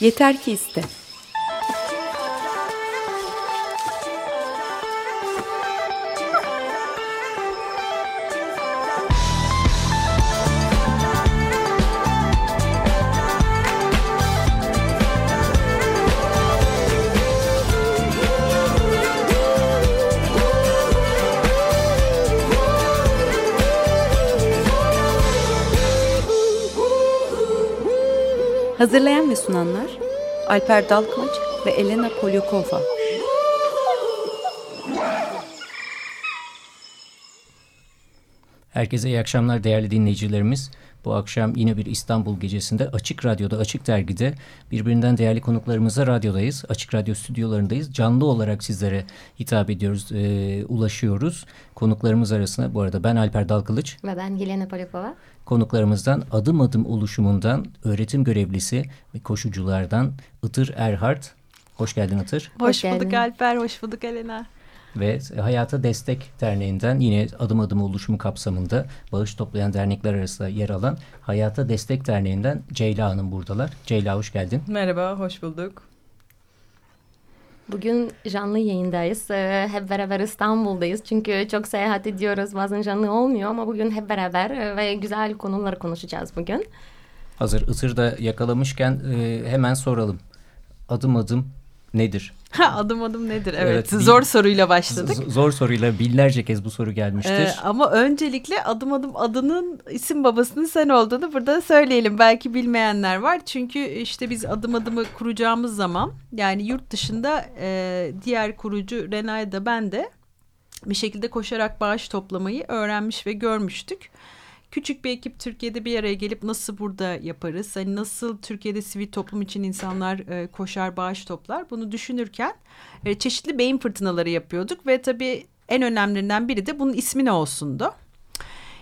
Yeter ki iste. Hazırlayan sunanlar Alper Dalkılıç ve Elena Polyakova. Herkese iyi akşamlar değerli dinleyicilerimiz. Bu akşam yine bir İstanbul gecesinde Açık Radyo'da, Açık Dergi'de birbirinden değerli konuklarımızla radyodayız. Açık Radyo stüdyolarındayız. Canlı olarak sizlere hitap ediyoruz, e, ulaşıyoruz. Konuklarımız arasında bu arada ben Alper Dalkılıç. Ve ben Yelena Polyakova. Konuklarımızdan adım adım oluşumundan öğretim görevlisi ve koşuculardan Itır Erhard. Hoş geldin Itır. Hoş, hoş bulduk Alper, hoş bulduk Elena ve Hayata Destek Derneği'nden yine adım adım oluşumu kapsamında bağış toplayan dernekler arasında yer alan Hayata Destek Derneği'nden Ceyla Hanım buradalar. Ceyla hoş geldin. Merhaba, hoş bulduk. Bugün canlı yayındayız. Ee, hep beraber İstanbul'dayız. Çünkü çok seyahat ediyoruz. Bazen canlı olmuyor ama bugün hep beraber e, ve güzel konuları konuşacağız bugün. Hazır Itır da yakalamışken e, hemen soralım. Adım adım nedir? Ha, adım adım nedir? Evet, evet zor soruyla başladık. Zor soruyla binlerce kez bu soru gelmiştir. Ee, ama öncelikle adım adım adının isim babasının sen olduğunu burada söyleyelim. Belki bilmeyenler var. Çünkü işte biz adım adımı kuracağımız zaman yani yurt dışında e, diğer kurucu Renay da ben de bir şekilde koşarak bağış toplamayı öğrenmiş ve görmüştük küçük bir ekip Türkiye'de bir araya gelip nasıl burada yaparız? Hani nasıl Türkiye'de sivil toplum için insanlar e, koşar, bağış toplar? Bunu düşünürken e, çeşitli beyin fırtınaları yapıyorduk ve tabii en önemlilerinden biri de bunun ismi ne olsundu?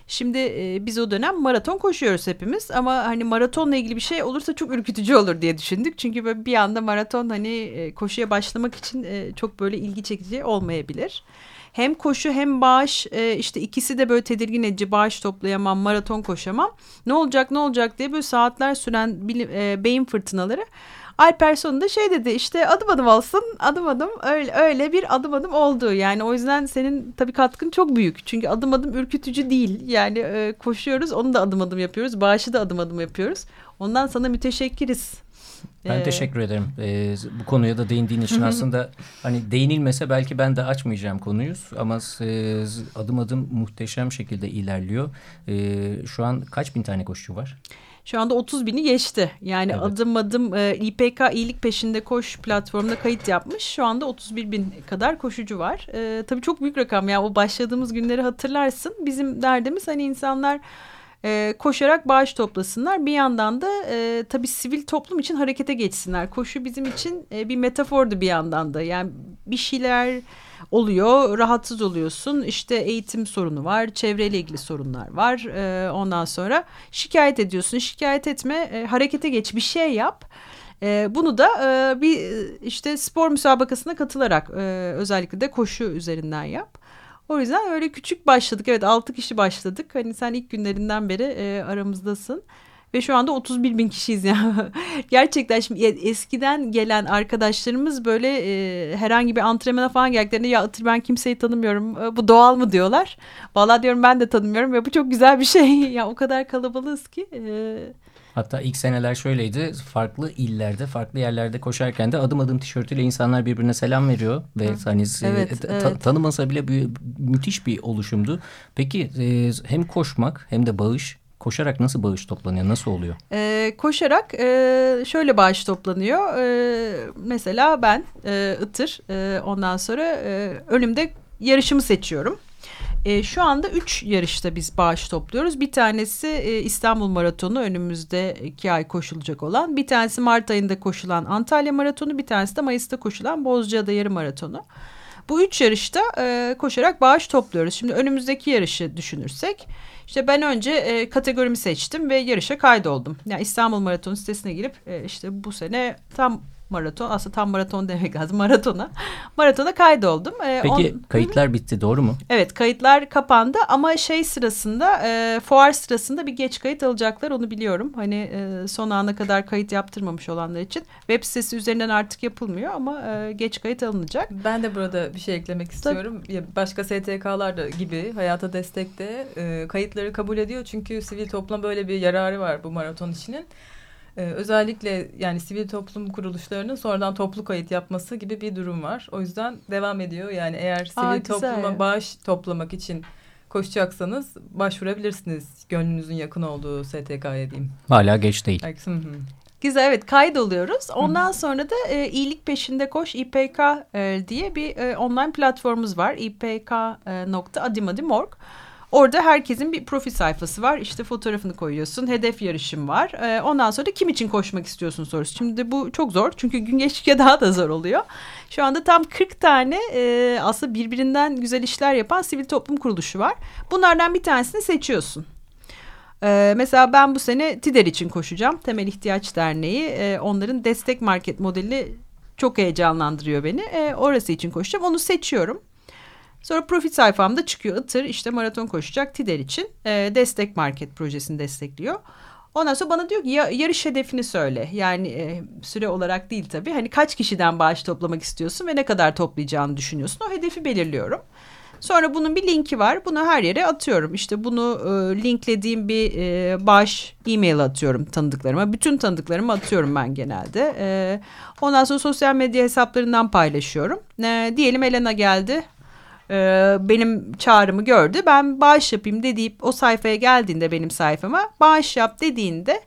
Şimdi e, biz o dönem maraton koşuyoruz hepimiz ama hani maratonla ilgili bir şey olursa çok ürkütücü olur diye düşündük. Çünkü böyle bir anda maraton hani e, koşuya başlamak için e, çok böyle ilgi çekici olmayabilir hem koşu hem bağış e, işte ikisi de böyle tedirgin edici bağış toplayamam maraton koşamam. Ne olacak ne olacak diye böyle saatler süren bilim, e, beyin fırtınaları. Alper sonunda şey dedi işte adım adım olsun adım adım öyle öyle bir adım adım oldu. Yani o yüzden senin tabii katkın çok büyük. Çünkü adım adım ürkütücü değil. Yani e, koşuyoruz onu da adım adım yapıyoruz bağışı da adım adım yapıyoruz. Ondan sana müteşekkiriz. Ben ee, teşekkür ederim. Ee, bu konuya da değindiğin için aslında hani değinilmese belki ben de açmayacağım konuyu ama e, adım adım muhteşem şekilde ilerliyor. E, şu an kaç bin tane koşucu var? Şu anda 30 bini geçti. Yani evet. adım adım e, İPK iyilik peşinde koş platformuna kayıt yapmış. Şu anda 31 bin kadar koşucu var. E, tabii çok büyük rakam ya. O başladığımız günleri hatırlarsın. Bizim derdimiz hani insanlar e, koşarak bağış toplasınlar. Bir yandan da e, tabii sivil toplum için harekete geçsinler. Koşu bizim için e, bir metafordu bir yandan da. Yani bir şeyler oluyor, rahatsız oluyorsun. İşte eğitim sorunu var, çevreyle ilgili sorunlar var. E, ondan sonra şikayet ediyorsun. Şikayet etme, e, harekete geç, bir şey yap. E, bunu da e, bir işte spor müsabakasına katılarak e, özellikle de koşu üzerinden yap. O yüzden öyle küçük başladık. Evet altı kişi başladık. Hani sen ilk günlerinden beri e, aramızdasın. Ve şu anda 31 bin kişiyiz yani. Gerçekten şimdi eskiden gelen arkadaşlarımız böyle e, herhangi bir antrenmana falan geldiklerinde ya Itır ben kimseyi tanımıyorum. E, bu doğal mı diyorlar. Valla diyorum ben de tanımıyorum ve bu çok güzel bir şey. ya o kadar kalabalığız ki. E, Hatta ilk seneler şöyleydi. Farklı illerde, farklı yerlerde koşarken de adım adım tişörtüyle insanlar birbirine selam veriyor. Ve hani evet, e, evet. tanımasa bile bir, müthiş bir oluşumdu. Peki e, hem koşmak hem de bağış Koşarak nasıl bağış toplanıyor? Nasıl oluyor? Ee, koşarak e, şöyle bağış toplanıyor. E, mesela ben e, Itır e, ondan sonra e, önümde yarışımı seçiyorum. E, şu anda üç yarışta biz bağış topluyoruz. Bir tanesi e, İstanbul Maratonu önümüzde iki ay koşulacak olan. Bir tanesi Mart ayında koşulan Antalya Maratonu. Bir tanesi de Mayıs'ta koşulan Bozcaada Yarı Maratonu. Bu üç yarışta e, koşarak bağış topluyoruz. Şimdi önümüzdeki yarışı düşünürsek işte ben önce e, kategorimi seçtim ve yarışa kaydoldum. Yani İstanbul Maratonu sitesine girip e, işte bu sene tam maraton. Aslında tam maraton demek lazım. Maratona. Maratona kaydoldum. Ee, Peki on... kayıtlar bitti doğru mu? Evet kayıtlar kapandı ama şey sırasında e, fuar sırasında bir geç kayıt alacaklar onu biliyorum. Hani e, son ana kadar kayıt yaptırmamış olanlar için. Web sitesi üzerinden artık yapılmıyor ama e, geç kayıt alınacak. Ben de burada bir şey eklemek istiyorum. Tabii. Başka STK'lar da gibi hayata destekte e, kayıtları kabul ediyor. Çünkü sivil toplum böyle bir yararı var bu maraton işinin. Ee, özellikle yani sivil toplum kuruluşlarının sonradan toplu kayıt yapması gibi bir durum var. O yüzden devam ediyor. Yani eğer sivil Aa, topluma bağış toplamak için koşacaksanız başvurabilirsiniz. Gönlünüzün yakın olduğu STK'ya diyeyim. Hala geç değil. Güzel evet kaydoluyoruz. Ondan sonra da e, iyilik peşinde koş İPK e, diye bir e, online platformumuz var. ipk.adimadim.org. Orada herkesin bir profil sayfası var. İşte fotoğrafını koyuyorsun. Hedef yarışım var. Ee, ondan sonra da kim için koşmak istiyorsun sorusu. Şimdi bu çok zor. Çünkü gün geçtikçe daha da zor oluyor. Şu anda tam 40 tane e, aslında birbirinden güzel işler yapan sivil toplum kuruluşu var. Bunlardan bir tanesini seçiyorsun. Ee, mesela ben bu sene TİDER için koşacağım. Temel İhtiyaç Derneği. Ee, onların destek market modeli çok heyecanlandırıyor beni. Ee, orası için koşacağım. Onu seçiyorum. Sonra profil sayfamda çıkıyor. Itır işte maraton koşacak TİDER için e, destek market projesini destekliyor. Ondan sonra bana diyor ki ya, yarış hedefini söyle. Yani e, süre olarak değil tabii. Hani kaç kişiden bağış toplamak istiyorsun ve ne kadar toplayacağını düşünüyorsun. O hedefi belirliyorum. Sonra bunun bir linki var. Bunu her yere atıyorum. İşte bunu e, linklediğim bir e, bağış e-mail atıyorum tanıdıklarıma. Bütün tanıdıklarıma atıyorum ben genelde. E, ondan sonra sosyal medya hesaplarından paylaşıyorum. E, diyelim Elena geldi e, benim çağrımı gördü. Ben bağış yapayım dediğip o sayfaya geldiğinde benim sayfama bağış yap dediğinde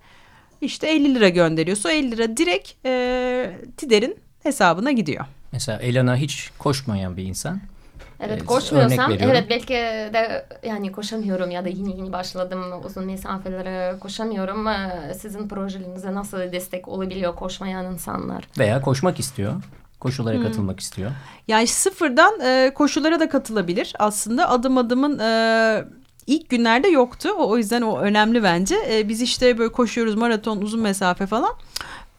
işte 50 lira gönderiyorsa o 50 lira direkt e, TİDER'in hesabına gidiyor. Mesela Elena hiç koşmayan bir insan. Evet koşmuyorsam evet belki de yani koşamıyorum ya da yeni yeni başladım uzun mesafelere koşamıyorum. Sizin projelerinize nasıl destek olabiliyor koşmayan insanlar? Veya koşmak istiyor koşulara hmm. katılmak istiyor. Yani sıfırdan e, koşulara da katılabilir. Aslında adım adımın e, ilk günlerde yoktu. O, o yüzden o önemli bence. E, biz işte böyle koşuyoruz maraton uzun mesafe falan.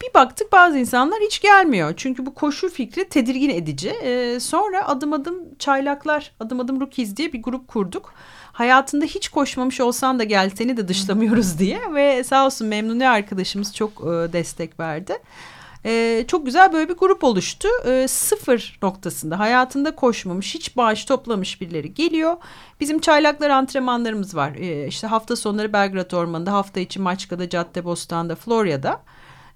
Bir baktık bazı insanlar hiç gelmiyor. Çünkü bu koşu fikri tedirgin edici. E, sonra adım adım çaylaklar, adım adım rookies diye bir grup kurduk. Hayatında hiç koşmamış olsan da gel seni de dışlamıyoruz diye. Ve sağ olsun Memnuni arkadaşımız çok e, destek verdi e, çok güzel böyle bir grup oluştu. E, sıfır noktasında hayatında koşmamış, hiç bağış toplamış birileri geliyor. Bizim çaylaklar antrenmanlarımız var. E, işte hafta sonları Belgrad Ormanı'nda, hafta içi Maçka'da, Caddebostan'da, Florya'da.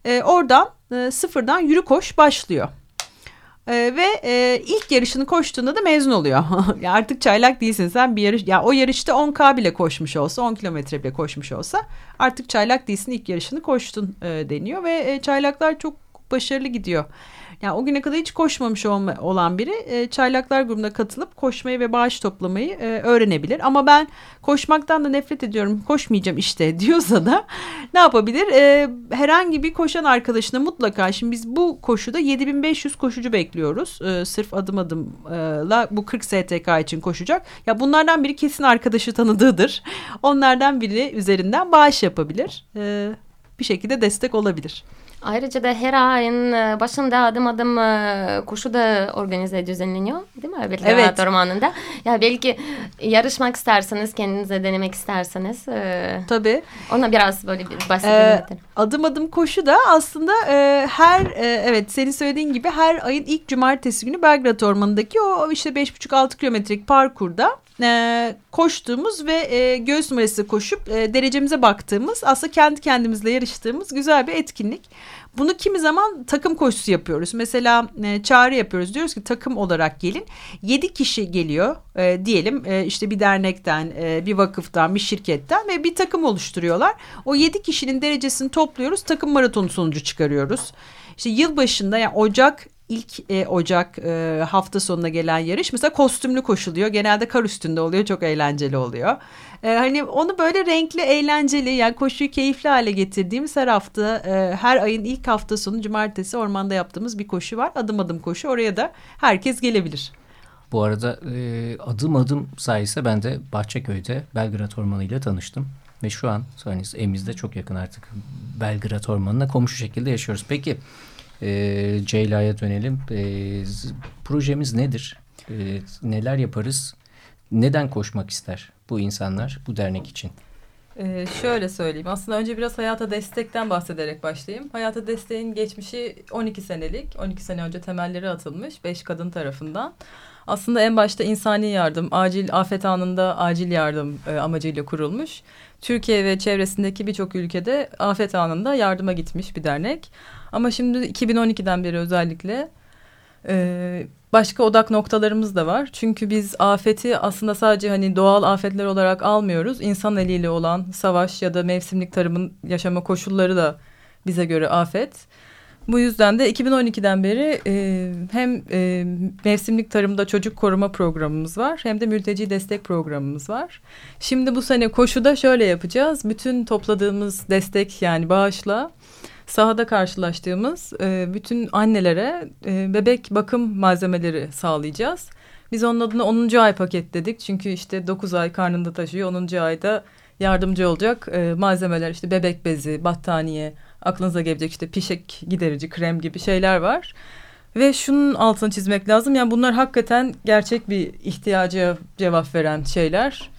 E, oradan e, sıfırdan yürü koş başlıyor. Ee, ve e, ilk yarışını koştuğunda da mezun oluyor. ya artık çaylak değilsin sen bir yarış ya o yarışta 10K bile koşmuş olsa 10 kilometre bile koşmuş olsa artık çaylak değilsin ilk yarışını koştun e, deniyor ve e, çaylaklar çok başarılı gidiyor. Yani o güne kadar hiç koşmamış olma, olan biri e, çaylaklar grubuna katılıp koşmayı ve bağış toplamayı e, öğrenebilir. Ama ben koşmaktan da nefret ediyorum koşmayacağım işte diyorsa da ne yapabilir? E, herhangi bir koşan arkadaşına mutlaka şimdi biz bu koşuda 7500 koşucu bekliyoruz. E, sırf adım adımla bu 40 STK için koşacak. Ya bunlardan biri kesin arkadaşı tanıdığıdır. Onlardan biri üzerinden bağış yapabilir. E, bir şekilde destek olabilir. Ayrıca da her ayın e, başında adım adım e, koşu da organize düzenleniyor değil mi? Belki evet. Ormanı'nda. Ya belki yarışmak isterseniz, kendinize denemek isterseniz. E, Tabii. Ona biraz böyle bir bahsedelim. Ee, adım adım koşu da aslında e, her e, evet senin söylediğin gibi her ayın ilk cumartesi günü Belgrad Ormanı'ndaki o işte 5,5-6 kilometrelik parkurda e, koştuğumuz ve e, göğüs numarası koşup e, derecemize baktığımız aslında kendi kendimizle yarıştığımız güzel bir etkinlik. Bunu kimi zaman takım koşusu yapıyoruz. Mesela e, çağrı yapıyoruz. Diyoruz ki takım olarak gelin. Yedi kişi geliyor e, diyelim e, işte bir dernekten, e, bir vakıftan, bir şirketten ve bir takım oluşturuyorlar. O yedi kişinin derecesini topluyoruz. Takım maratonu sonucu çıkarıyoruz. İşte yılbaşında yani Ocak ilk e, Ocak e, hafta sonuna gelen yarış mesela kostümlü koşuluyor. Genelde kar üstünde oluyor. Çok eğlenceli oluyor. E, hani onu böyle renkli, eğlenceli yani koşuyu keyifli hale getirdiğimiz her hafta e, her ayın ilk hafta sonu cumartesi ormanda yaptığımız bir koşu var. Adım adım koşu. Oraya da herkes gelebilir. Bu arada e, adım adım sayesinde ben de Bahçeköy'de Belgrad Ormanı ile tanıştım. Ve şu an hani evimizde çok yakın artık Belgrad Ormanı'na komşu şekilde yaşıyoruz. Peki e, Ceyla'ya dönelim. E, projemiz nedir? E, neler yaparız? Neden koşmak ister bu insanlar bu dernek için? Ee, şöyle söyleyeyim. Aslında önce biraz hayata destekten bahsederek başlayayım. Hayata desteğin geçmişi 12 senelik. 12 sene önce temelleri atılmış 5 kadın tarafından. Aslında en başta insani yardım, acil afet anında acil yardım e, amacıyla kurulmuş. Türkiye ve çevresindeki birçok ülkede afet anında yardıma gitmiş bir dernek. Ama şimdi 2012'den beri özellikle e, başka odak noktalarımız da var. Çünkü biz afeti aslında sadece hani doğal afetler olarak almıyoruz. İnsan eliyle olan savaş ya da mevsimlik tarımın yaşama koşulları da bize göre afet. Bu yüzden de 2012'den beri e, hem e, mevsimlik tarımda çocuk koruma programımız var hem de mülteci destek programımız var. Şimdi bu sene koşuda şöyle yapacağız. Bütün topladığımız destek yani bağışla sahada karşılaştığımız e, bütün annelere e, bebek bakım malzemeleri sağlayacağız. Biz onun adını 10. ay paket dedik. Çünkü işte 9 ay karnında taşıyor. 10. ayda yardımcı olacak e, malzemeler işte bebek bezi, battaniye, aklınıza gelecek işte pişek giderici, krem gibi şeyler var. Ve şunun altını çizmek lazım. Yani bunlar hakikaten gerçek bir ihtiyaca cevap veren şeyler.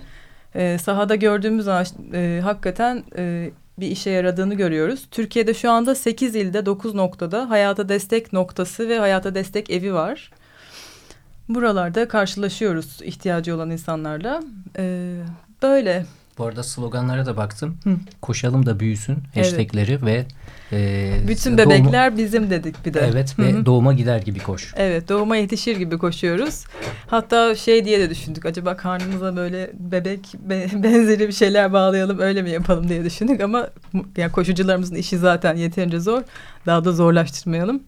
E, sahada gördüğümüz zaman e, hakikaten e, bir işe yaradığını görüyoruz. Türkiye'de şu anda 8 ilde 9 noktada hayata destek noktası ve hayata destek evi var. Buralarda karşılaşıyoruz ihtiyacı olan insanlarla. Ee, böyle. Bu arada sloganlara da baktım. Hı. Koşalım da büyüsün hashtagleri evet. ve e, Bütün bebekler doğuma, bizim dedik bir de. Evet ve Hı-hı. doğuma gider gibi koş. Evet doğuma yetişir gibi koşuyoruz. Hatta şey diye de düşündük acaba karnımıza böyle bebek benzeri bir şeyler bağlayalım öyle mi yapalım diye düşündük ama yani koşucularımızın işi zaten yeterince zor. Daha da zorlaştırmayalım.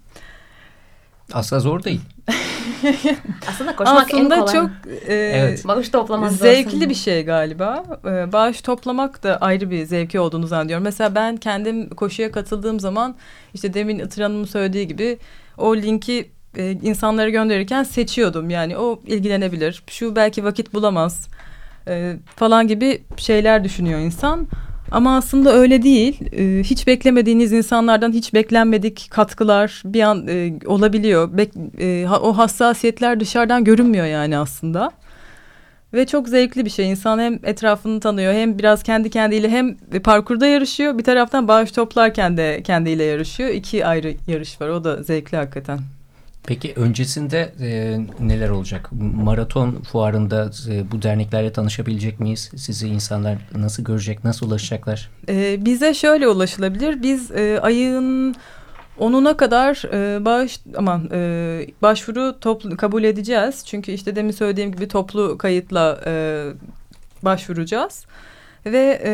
Aslında zor değil. Aslında koşmak Aslında en kolay. çok e, evet. bağış toplamak zevkli aslında. bir şey galiba. E, bağış toplamak da ayrı bir zevki olduğunu zannediyorum. Mesela ben kendim koşuya katıldığım zaman işte demin Itır Hanım'ın söylediği gibi o linki e, insanlara gönderirken seçiyordum. Yani o ilgilenebilir. Şu belki vakit bulamaz e, falan gibi şeyler düşünüyor insan. Ama aslında öyle değil. Ee, hiç beklemediğiniz insanlardan hiç beklenmedik katkılar bir an e, olabiliyor. Bek, e, o hassasiyetler dışarıdan görünmüyor yani aslında. Ve çok zevkli bir şey. İnsan hem etrafını tanıyor hem biraz kendi kendiyle hem parkurda yarışıyor. Bir taraftan bağış toplarken de kendiyle yarışıyor. İki ayrı yarış var. O da zevkli hakikaten. Peki öncesinde e, neler olacak? Maraton fuarında e, bu derneklerle tanışabilecek miyiz? Sizi insanlar nasıl görecek, nasıl ulaşacaklar? E, bize şöyle ulaşılabilir. Biz e, ayın 10'una kadar e, bağış aman e, başvuru toplu, kabul edeceğiz. Çünkü işte demin söylediğim gibi toplu kayıtla e, başvuracağız. Ve e,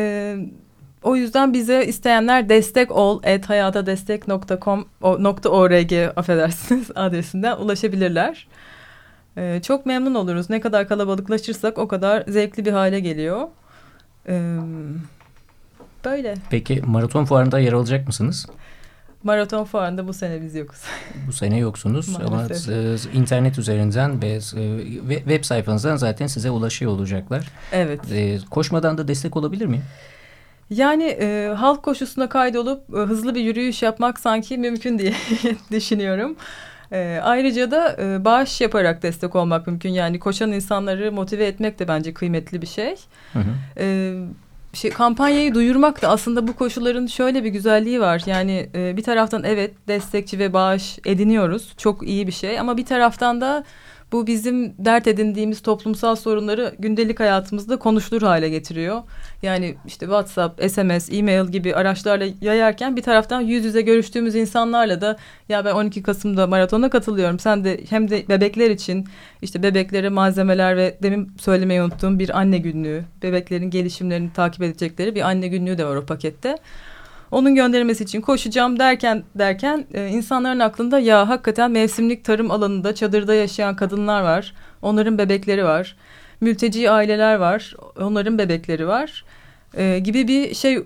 o yüzden bize isteyenler destek ol et hayatadestek.com.org affedersiniz adresinden ulaşabilirler. Ee, çok memnun oluruz. Ne kadar kalabalıklaşırsak o kadar zevkli bir hale geliyor. Ee, böyle. Peki maraton fuarında yer alacak mısınız? Maraton fuarında bu sene biz yokuz. Bu sene yoksunuz Maalesef. ama e, internet üzerinden ve e, web sayfanızdan zaten size ulaşıyor olacaklar. Evet. E, koşmadan da destek olabilir miyim? Yani e, halk koşusuna kaydolup e, hızlı bir yürüyüş yapmak sanki mümkün diye düşünüyorum. E, ayrıca da e, bağış yaparak destek olmak mümkün. Yani koşan insanları motive etmek de bence kıymetli bir şey. Hı hı. E, şey, kampanyayı duyurmak da aslında bu koşulların şöyle bir güzelliği var. Yani e, bir taraftan evet destekçi ve bağış ediniyoruz. Çok iyi bir şey ama bir taraftan da bu bizim dert edindiğimiz toplumsal sorunları gündelik hayatımızda konuşulur hale getiriyor. Yani işte WhatsApp, SMS, e-mail gibi araçlarla yayarken bir taraftan yüz yüze görüştüğümüz insanlarla da ya ben 12 Kasım'da maratona katılıyorum. Sen de hem de bebekler için işte bebeklere malzemeler ve demin söylemeyi unuttuğum bir anne günlüğü, bebeklerin gelişimlerini takip edecekleri bir anne günlüğü de var o pakette. Onun gönderilmesi için koşacağım derken derken e, insanların aklında ya hakikaten mevsimlik tarım alanında çadırda yaşayan kadınlar var. Onların bebekleri var. Mülteci aileler var. Onların bebekleri var. E, gibi bir şey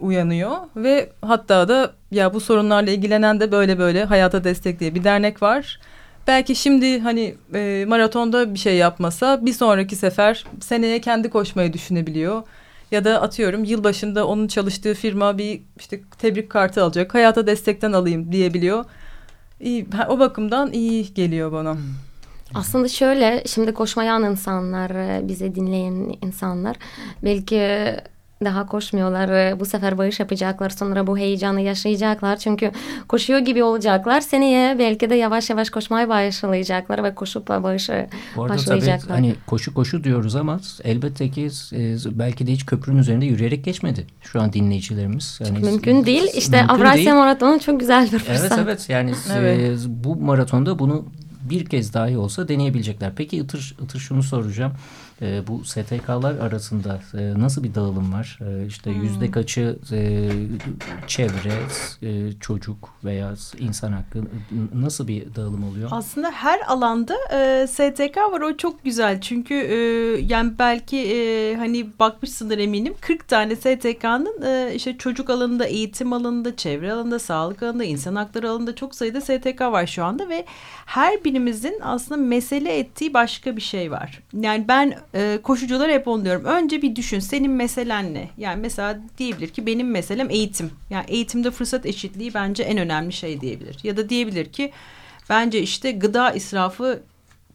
uyanıyor ve hatta da ya bu sorunlarla ilgilenen de böyle böyle hayata destek diye bir dernek var. Belki şimdi hani e, maratonda bir şey yapmasa bir sonraki sefer seneye kendi koşmayı düşünebiliyor ya da atıyorum yılbaşında onun çalıştığı firma bir işte tebrik kartı alacak. Hayata destekten alayım diyebiliyor. İyi, o bakımdan iyi geliyor bana. Aslında şöyle şimdi koşmayan insanlar e, bize dinleyen insanlar belki daha koşmuyorlar. Bu sefer bağış yapacaklar. Sonra bu heyecanı yaşayacaklar. Çünkü koşuyor gibi olacaklar. Seneye belki de yavaş yavaş koşmaya başlayacaklar ve koşup bağışı başlayacaklar. Tabii, hani koşu koşu diyoruz ama elbette ki e, belki de hiç köprünün üzerinde yürüyerek geçmedi şu an dinleyicilerimiz. Yani, mümkün değil. İşte mümkün Avrasya değil. Maratonu çok güzel bir fırsat. Evet evet yani evet. bu maratonda bunu bir kez dahi olsa deneyebilecekler. Peki Itır, Itır şunu soracağım. E, bu STK'lar arasında e, nasıl bir dağılım var? E, işte hmm. yüzde kaçı e, çevre, e, çocuk veya insan hakkı nasıl bir dağılım oluyor? Aslında her alanda e, STK var. O çok güzel. Çünkü e, yani belki e, hani bakmışsındır eminim 40 tane STK'nın e, işte çocuk alanında, eğitim alanında, çevre alanında, sağlık alanında, insan hakları alanında çok sayıda STK var şu anda ve her birimizin aslında mesele ettiği başka bir şey var. Yani ben e, koşucular hep onu diyorum. Önce bir düşün senin meselen ne? Yani mesela diyebilir ki benim meselem eğitim. Yani eğitimde fırsat eşitliği bence en önemli şey diyebilir. Ya da diyebilir ki bence işte gıda israfı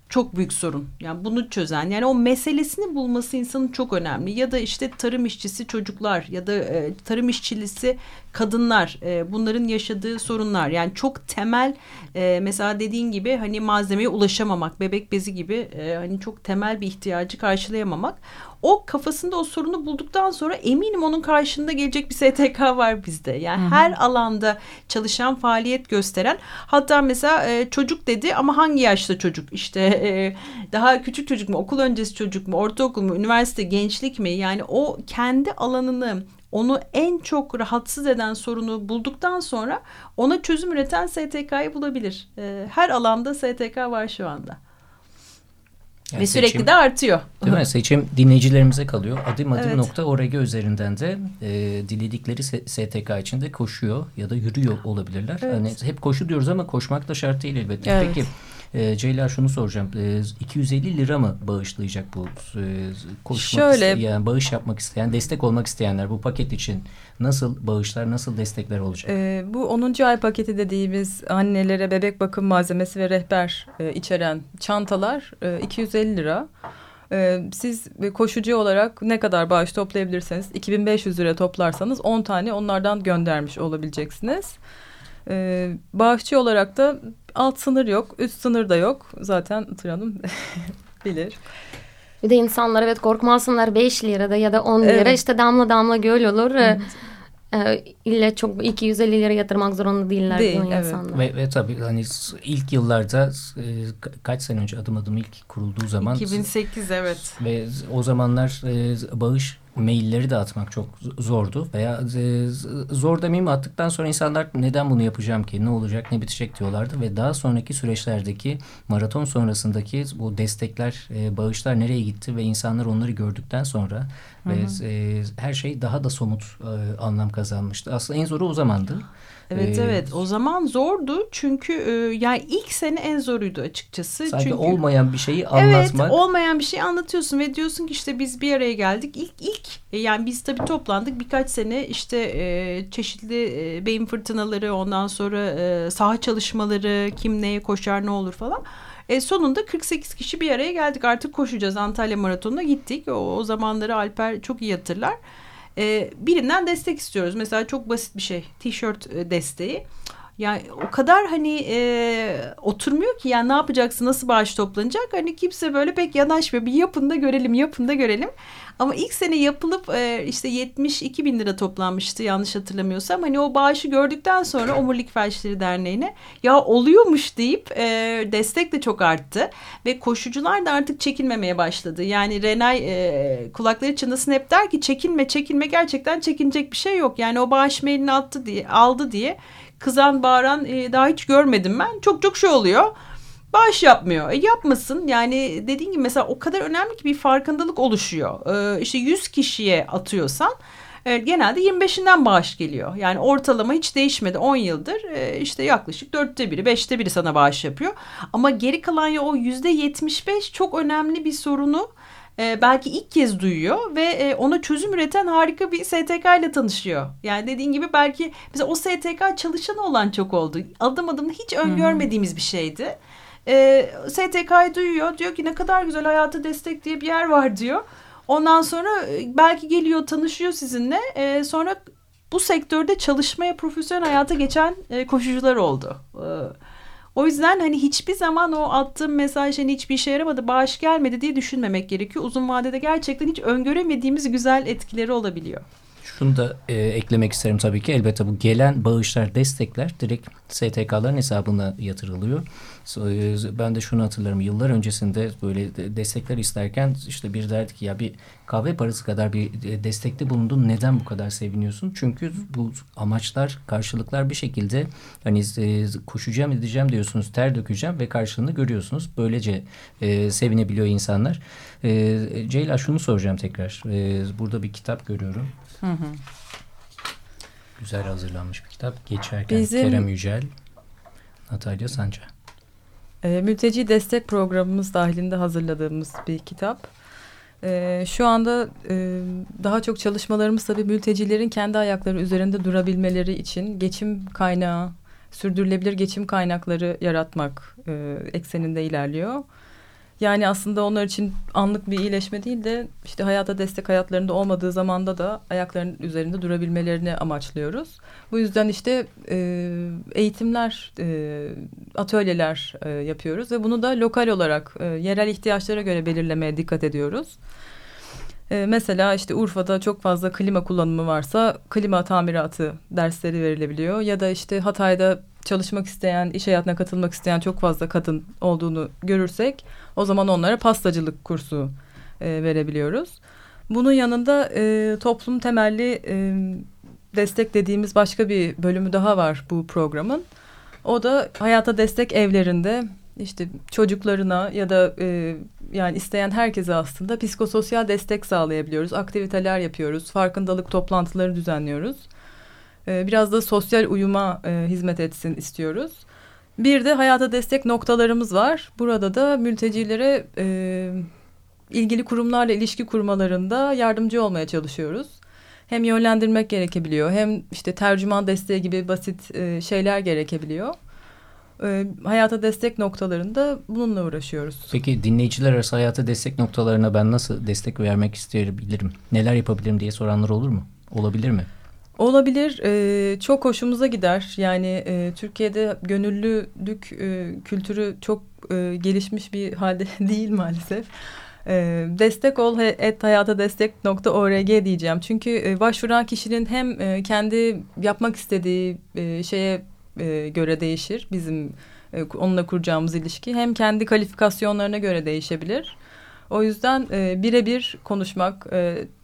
çok büyük sorun. Yani bunu çözen yani o meselesini bulması insanın çok önemli. Ya da işte tarım işçisi çocuklar ya da e, tarım işçilisi kadınlar e, bunların yaşadığı sorunlar. Yani çok temel e, mesela dediğin gibi hani malzemeye ulaşamamak, bebek bezi gibi e, hani çok temel bir ihtiyacı karşılayamamak o kafasında o sorunu bulduktan sonra eminim onun karşında gelecek bir STK var bizde. Yani Hı-hı. her alanda çalışan faaliyet gösteren hatta mesela e, çocuk dedi ama hangi yaşta çocuk işte e, daha küçük çocuk mu okul öncesi çocuk mu ortaokul mu üniversite gençlik mi yani o kendi alanını onu en çok rahatsız eden sorunu bulduktan sonra ona çözüm üreten STK'yı bulabilir. E, her alanda STK var şu anda. Yani Ve sürekli seçim, de artıyor. Değil mi? Seçim dinleyicilerimize kalıyor. Adım adım evet. nokta org üzerinden de e, diledikleri STK içinde koşuyor ya da yürüyor olabilirler. Evet. Hani hep koşu diyoruz ama koşmak da şart değil elbette. Evet. Peki e, Ceyla şunu soracağım. E, 250 lira mı bağışlayacak bu e, koşmak Şöyle, isteyen, bağış yapmak isteyen, destek olmak isteyenler bu paket için nasıl bağışlar, nasıl destekler olacak? E, bu 10. ay paketi dediğimiz annelere bebek bakım malzemesi ve rehber e, içeren çantalar e, 250 lira. Ee, siz koşucu olarak ne kadar bağış toplayabilirseniz 2500 lira toplarsanız 10 tane onlardan göndermiş olabileceksiniz. Ee, bağışçı olarak da alt sınır yok, üst sınır da yok. Zaten Tır bilir. Bir de insanlar evet korkmasınlar 5 lirada ya da 10 lira evet. işte damla damla göl olur. Evet. Ee, illa çok 250 lira yatırmak zorunda değiller Değil, evet. insanlar. Ve, ve tabii hani ilk yıllarda e, kaç sene önce adım adım ilk kurulduğu zaman 2008 evet. Ve o zamanlar e, bağış mailleri de atmak çok zordu veya e, zor demeyeyim attıktan sonra insanlar neden bunu yapacağım ki ne olacak ne bitecek diyorlardı ve daha sonraki süreçlerdeki maraton sonrasındaki bu destekler e, bağışlar nereye gitti ve insanlar onları gördükten sonra Hı -hı. ve e, her şey daha da somut anlam kazanmıştı. Aslında en zoru o zamandı. Evet ee, evet o zaman zordu çünkü e, yani ilk sene en zoruydu açıkçası. Sanki çünkü, olmayan bir şeyi anlatmak. Evet olmayan bir şeyi anlatıyorsun ve diyorsun ki işte biz bir araya geldik. İlk ilk e, yani biz tabii toplandık birkaç sene işte e, çeşitli e, beyin fırtınaları ondan sonra e, saha çalışmaları kim neye koşar ne olur falan. E, sonunda 48 kişi bir araya geldik artık koşacağız Antalya Maratonu'na gittik. O, o zamanları Alper çok iyi hatırlar e, birinden destek istiyoruz. Mesela çok basit bir şey. Tişört e, desteği. Yani o kadar hani e, oturmuyor ki yani ne yapacaksın nasıl bağış toplanacak? Hani kimse böyle pek yanaşmıyor. Bir yapın da görelim yapın da görelim. Ama ilk sene yapılıp e, işte 72 bin lira toplanmıştı yanlış hatırlamıyorsam. Hani o bağışı gördükten sonra Omurilik Felçleri Derneği'ne ya oluyormuş deyip e, destek de çok arttı. Ve koşucular da artık çekinmemeye başladı. Yani Renay e, kulakları çınlasın hep der ki çekinme çekinme gerçekten çekinecek bir şey yok. Yani o bağış mailini attı diye aldı diye kızan bağıran e, daha hiç görmedim ben. Çok çok şey oluyor. Bağış yapmıyor. E, yapmasın. Yani dediğin gibi mesela o kadar önemli ki bir farkındalık oluşuyor. E, işte 100 kişiye atıyorsan e, genelde 25'inden bağış geliyor. Yani ortalama hiç değişmedi 10 yıldır. E, işte yaklaşık dörtte biri, beşte biri sana bağış yapıyor. Ama geri kalan ya o yüzde 75 çok önemli bir sorunu e, belki ilk kez duyuyor ve e, ona çözüm üreten harika bir STK ile tanışıyor. Yani dediğin gibi belki mesela o STK çalışanı olan çok oldu. Adım adım hiç öngörmediğimiz bir şeydi. E, STK'yı duyuyor diyor ki ne kadar güzel hayatı destek diye bir yer var diyor. Ondan sonra e, belki geliyor tanışıyor sizinle e, sonra bu sektörde çalışmaya profesyonel hayata geçen e, koşucular oldu. E, o yüzden hani hiçbir zaman o attığım mesaj hani hiçbir işe yaramadı, bağış gelmedi diye düşünmemek gerekiyor. Uzun vadede gerçekten hiç öngöremediğimiz güzel etkileri olabiliyor. Şunu da e, eklemek isterim tabii ki. Elbette bu gelen bağışlar, destekler direkt STK'ların hesabına yatırılıyor. E, ben de şunu hatırlarım. Yıllar öncesinde böyle destekler isterken işte bir derdi ki ya bir kahve parası kadar bir e, destekte bulundun. Neden bu kadar seviniyorsun? Çünkü bu amaçlar, karşılıklar bir şekilde hani koşacağım edeceğim diyorsunuz. Ter dökeceğim ve karşılığını görüyorsunuz. Böylece e, sevinebiliyor insanlar. E, Ceyla şunu soracağım tekrar. E, burada bir kitap görüyorum. Hı hı. Güzel hazırlanmış bir kitap. Geçerken Bizim... Kerem Yücel, Natalya Sanca. E, mülteci destek programımız dahilinde hazırladığımız bir kitap. E, şu anda e, daha çok çalışmalarımız tabii mültecilerin kendi ayakları üzerinde durabilmeleri için geçim kaynağı, sürdürülebilir geçim kaynakları yaratmak e, ekseninde ilerliyor. Yani aslında onlar için anlık bir iyileşme değil de işte hayata destek hayatlarında olmadığı zamanda da ayaklarının üzerinde durabilmelerini amaçlıyoruz. Bu yüzden işte e, eğitimler, e, atölyeler e, yapıyoruz ve bunu da lokal olarak e, yerel ihtiyaçlara göre belirlemeye dikkat ediyoruz. E, mesela işte Urfa'da çok fazla klima kullanımı varsa klima tamiratı dersleri verilebiliyor. Ya da işte Hatay'da çalışmak isteyen, iş hayatına katılmak isteyen çok fazla kadın olduğunu görürsek o zaman onlara pastacılık kursu e, verebiliyoruz. Bunun yanında e, toplum temelli e, destek dediğimiz başka bir bölümü daha var bu programın. O da hayata destek evlerinde işte çocuklarına ya da e, yani isteyen herkese aslında psikososyal destek sağlayabiliyoruz. Aktiviteler yapıyoruz, farkındalık toplantıları düzenliyoruz. E, biraz da sosyal uyuma e, hizmet etsin istiyoruz. Bir de hayata destek noktalarımız var. Burada da mültecilere e, ilgili kurumlarla ilişki kurmalarında yardımcı olmaya çalışıyoruz. Hem yönlendirmek gerekebiliyor hem işte tercüman desteği gibi basit e, şeyler gerekebiliyor. Hayata destek noktalarında bununla uğraşıyoruz. Peki dinleyiciler arası hayata destek noktalarına ben nasıl destek vermek isteyebilirim? Neler yapabilirim diye soranlar olur mu? Olabilir mi? Olabilir. E, çok hoşumuza gider. Yani e, Türkiye'de gönüllülük e, kültürü çok e, gelişmiş bir halde değil maalesef. E, destek ol et hayata destek.org diyeceğim. Çünkü e, başvuran kişinin hem e, kendi yapmak istediği e, şeye göre değişir. Bizim e, onunla kuracağımız ilişki hem kendi kalifikasyonlarına göre değişebilir. O yüzden birebir konuşmak,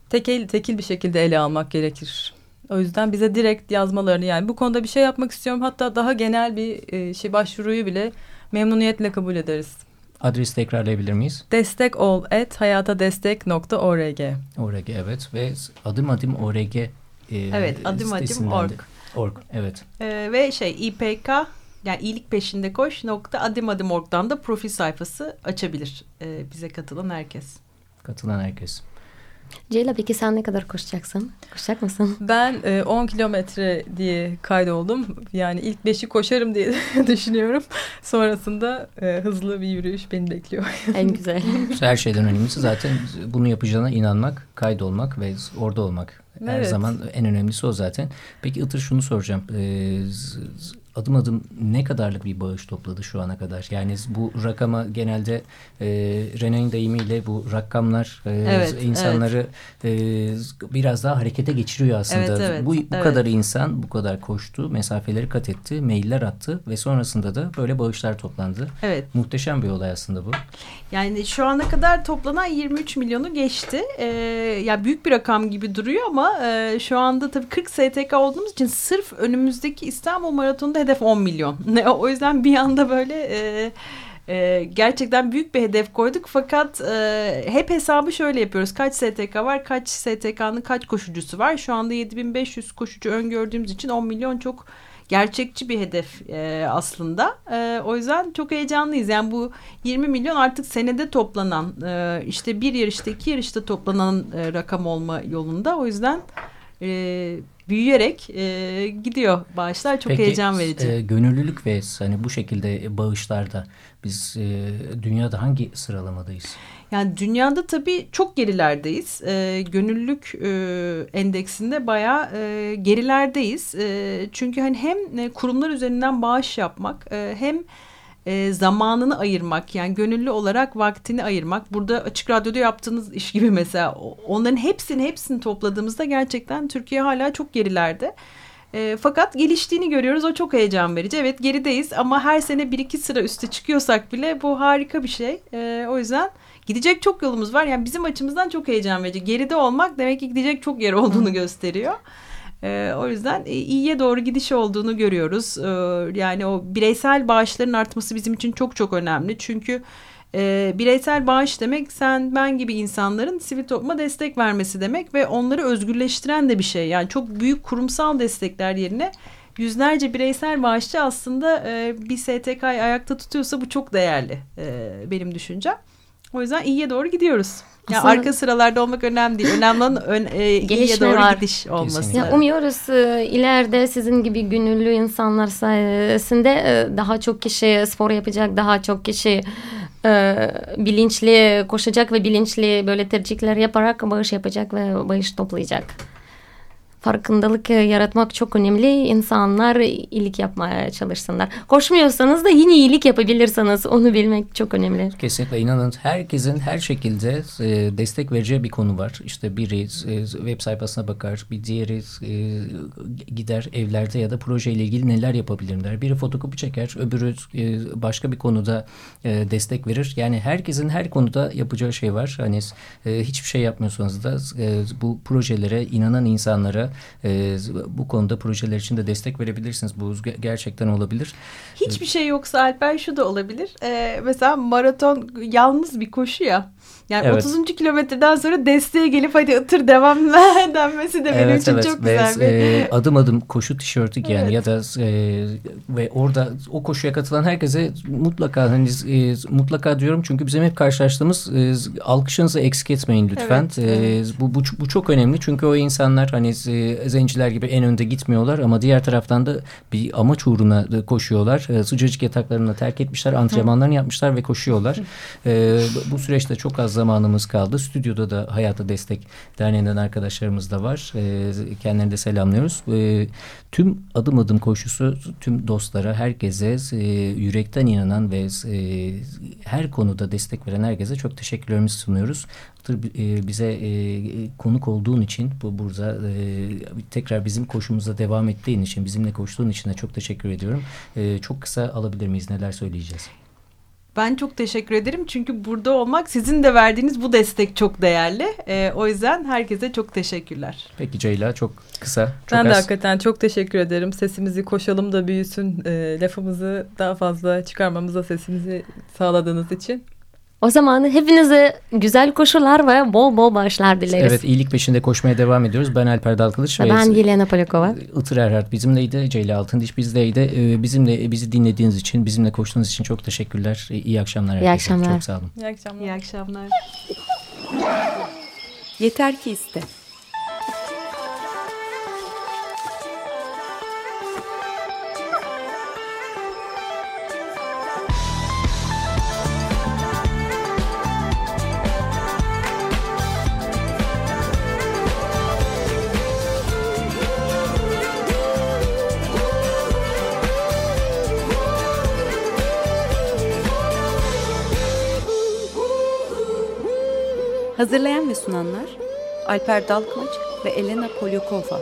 tekil tekil bir şekilde ele almak gerekir. O yüzden bize direkt yazmalarını yani bu konuda bir şey yapmak istiyorum. Hatta daha genel bir e, şey başvuruyu bile memnuniyetle kabul ederiz. Adres tekrarlayabilir miyiz? Destek ol et hayatadestek.org. Org evet ve adım adım org e, Evet adım adım org. Org evet. Ee, ve şey İPK yani iyilik peşinde koş nokta adım adım org'dan da profil sayfası açabilir ee, bize katılan herkes. Katılan herkes. Ceyla peki sen ne kadar koşacaksın? Koşacak mısın? Ben e, 10 kilometre diye kaydoldum. Yani ilk 5'i koşarım diye düşünüyorum. Sonrasında e, hızlı bir yürüyüş beni bekliyor. En güzel. Her şeyden önemlisi zaten bunu yapacağına inanmak, kaydolmak ve orada olmak. Her evet. zaman en önemlisi o zaten. Peki Itır şunu soracağım. Ee, adım adım ne kadarlık bir bağış topladı şu ana kadar? Yani bu rakama genelde e, René'nin deyimiyle bu rakamlar e, evet, insanları evet. E, biraz daha harekete geçiriyor aslında. Evet, evet, bu bu evet. kadar insan bu kadar koştu, mesafeleri kat etti, mailler attı ve sonrasında da böyle bağışlar toplandı. Evet. Muhteşem bir olay aslında bu. Yani şu ana kadar toplanan 23 milyonu geçti. Ee, ya büyük bir rakam gibi duruyor ama e, şu anda tabii 40 STK olduğumuz için sırf önümüzdeki İstanbul Maratonu'nda hedef 10 milyon. o yüzden bir anda böyle e, e, gerçekten büyük bir hedef koyduk. Fakat e, hep hesabı şöyle yapıyoruz. Kaç STK var, kaç STK'nın kaç koşucusu var? Şu anda 7500 koşucu öngördüğümüz için 10 milyon çok gerçekçi bir hedef e, aslında. E, o yüzden çok heyecanlıyız. Yani bu 20 milyon artık senede toplanan e, işte bir yarışta iki yarışta toplanan e, rakam olma yolunda. O yüzden e, büyüyerek e, gidiyor bağışlar. Çok Peki, heyecan verici. E, gönüllülük ve hani bu şekilde bağışlarda biz e, dünyada hangi sıralamadayız? Yani dünyada tabii çok gerilerdeyiz. E, gönüllülük e, endeksinde bayağı e, gerilerdeyiz. E, çünkü hani hem e, kurumlar üzerinden bağış yapmak e, hem e, zamanını ayırmak yani gönüllü olarak vaktini ayırmak. Burada açık radyoda yaptığınız iş gibi mesela onların hepsini hepsini topladığımızda gerçekten Türkiye hala çok gerilerde. E, fakat geliştiğini görüyoruz. O çok heyecan verici. Evet gerideyiz ama her sene bir iki sıra üste çıkıyorsak bile bu harika bir şey. E, o yüzden gidecek çok yolumuz var. Yani bizim açımızdan çok heyecan verici. Geride olmak demek ki gidecek çok yer olduğunu gösteriyor. E, o yüzden e, iyiye doğru gidiş olduğunu görüyoruz. E, yani o bireysel bağışların artması bizim için çok çok önemli. Çünkü e, bireysel bağış demek sen ben gibi insanların sivil topluma destek vermesi demek ve onları özgürleştiren de bir şey. Yani çok büyük kurumsal destekler yerine yüzlerce bireysel bağışçı aslında e, bir STK'yı ayakta tutuyorsa bu çok değerli benim düşüncem. O yüzden iyiye doğru gidiyoruz. Yani Aslında, arka sıralarda olmak önemli değil. Önemli olan ön, e, iyiye doğru var. gidiş olması. Ya, umuyoruz e, ileride sizin gibi gönüllü insanlar sayesinde e, daha çok kişi spor yapacak, daha çok kişi e, bilinçli koşacak ve bilinçli böyle tercihler yaparak bağış yapacak ve bağış toplayacak farkındalık yaratmak çok önemli. İnsanlar iyilik yapmaya çalışsınlar. Koşmuyorsanız da yine iyilik yapabilirsiniz. Onu bilmek çok önemli. Kesinlikle inanın herkesin her şekilde e, destek vereceği bir konu var. İşte biri e, web sayfasına bakar, bir diğeri e, gider evlerde ya da projeyle ilgili neler yapabilirim der. Biri fotokopi çeker, öbürü e, başka bir konuda e, destek verir. Yani herkesin her konuda yapacağı şey var. Hani e, hiçbir şey yapmıyorsanız da e, bu projelere inanan insanlara e, bu konuda projeler için de destek verebilirsiniz. Bu gerçekten olabilir. Hiçbir şey yoksa Alper şu da olabilir. Ee, mesela maraton yalnız bir koşu ya. Yani evet. 30. kilometreden sonra desteğe gelip hadi ıtır devam denmesi de benim evet, için evet. çok ve, güzel. E, adım adım koşu tişörtü giyen evet. ya da e, ve orada o koşuya katılan herkese mutlaka hani e, mutlaka diyorum çünkü bizim hep karşılaştığımız e, alkışınızı eksik etmeyin lütfen. Evet, e, evet. Bu, bu, bu çok önemli çünkü o insanlar hani e, zenciler gibi en önde gitmiyorlar ama diğer taraftan da bir amaç uğruna koşuyorlar. E, sıcacık yataklarını terk etmişler, antrenmanlarını yapmışlar ve koşuyorlar. E, bu süreçte çok az zamanımız kaldı. Stüdyoda da Hayata Destek Derneği'nden arkadaşlarımız da var. E, kendilerini de selamlıyoruz. E, tüm adım adım koşusu tüm dostlara, herkese e, yürekten inanan ve e, her konuda destek veren herkese çok teşekkürlerimizi sunuyoruz. E, bize e, konuk olduğun için bu burada e, tekrar bizim koşumuza devam ettiğin için bizimle koştuğun için de çok teşekkür ediyorum. E, çok kısa alabilir miyiz? Neler söyleyeceğiz? Ben çok teşekkür ederim çünkü burada olmak sizin de verdiğiniz bu destek çok değerli. E, o yüzden herkese çok teşekkürler. Peki Ceyla çok kısa. Çok ben az. de hakikaten çok teşekkür ederim. Sesimizi koşalım da büyüsün e, lafımızı daha fazla çıkarmamıza sesimizi sağladığınız için. O zaman hepinize güzel koşular ve bol bol bağışlar dileriz. Evet iyilik peşinde koşmaya devam ediyoruz. Ben Alper Dalkılıç. Ve ben Yelena Polikova. Itır Erhard bizimleydi. Ceyla Altındiş bizdeydi. Ee, bizimle bizi dinlediğiniz için, bizimle koştuğunuz için çok teşekkürler. İyi akşamlar. İyi akşamlar. Çok sağ olun. İyi akşamlar. İyi akşamlar. Yeter ki iste. Hazırlayan ve sunanlar Alper Dalkılıç ve Elena Polyakova.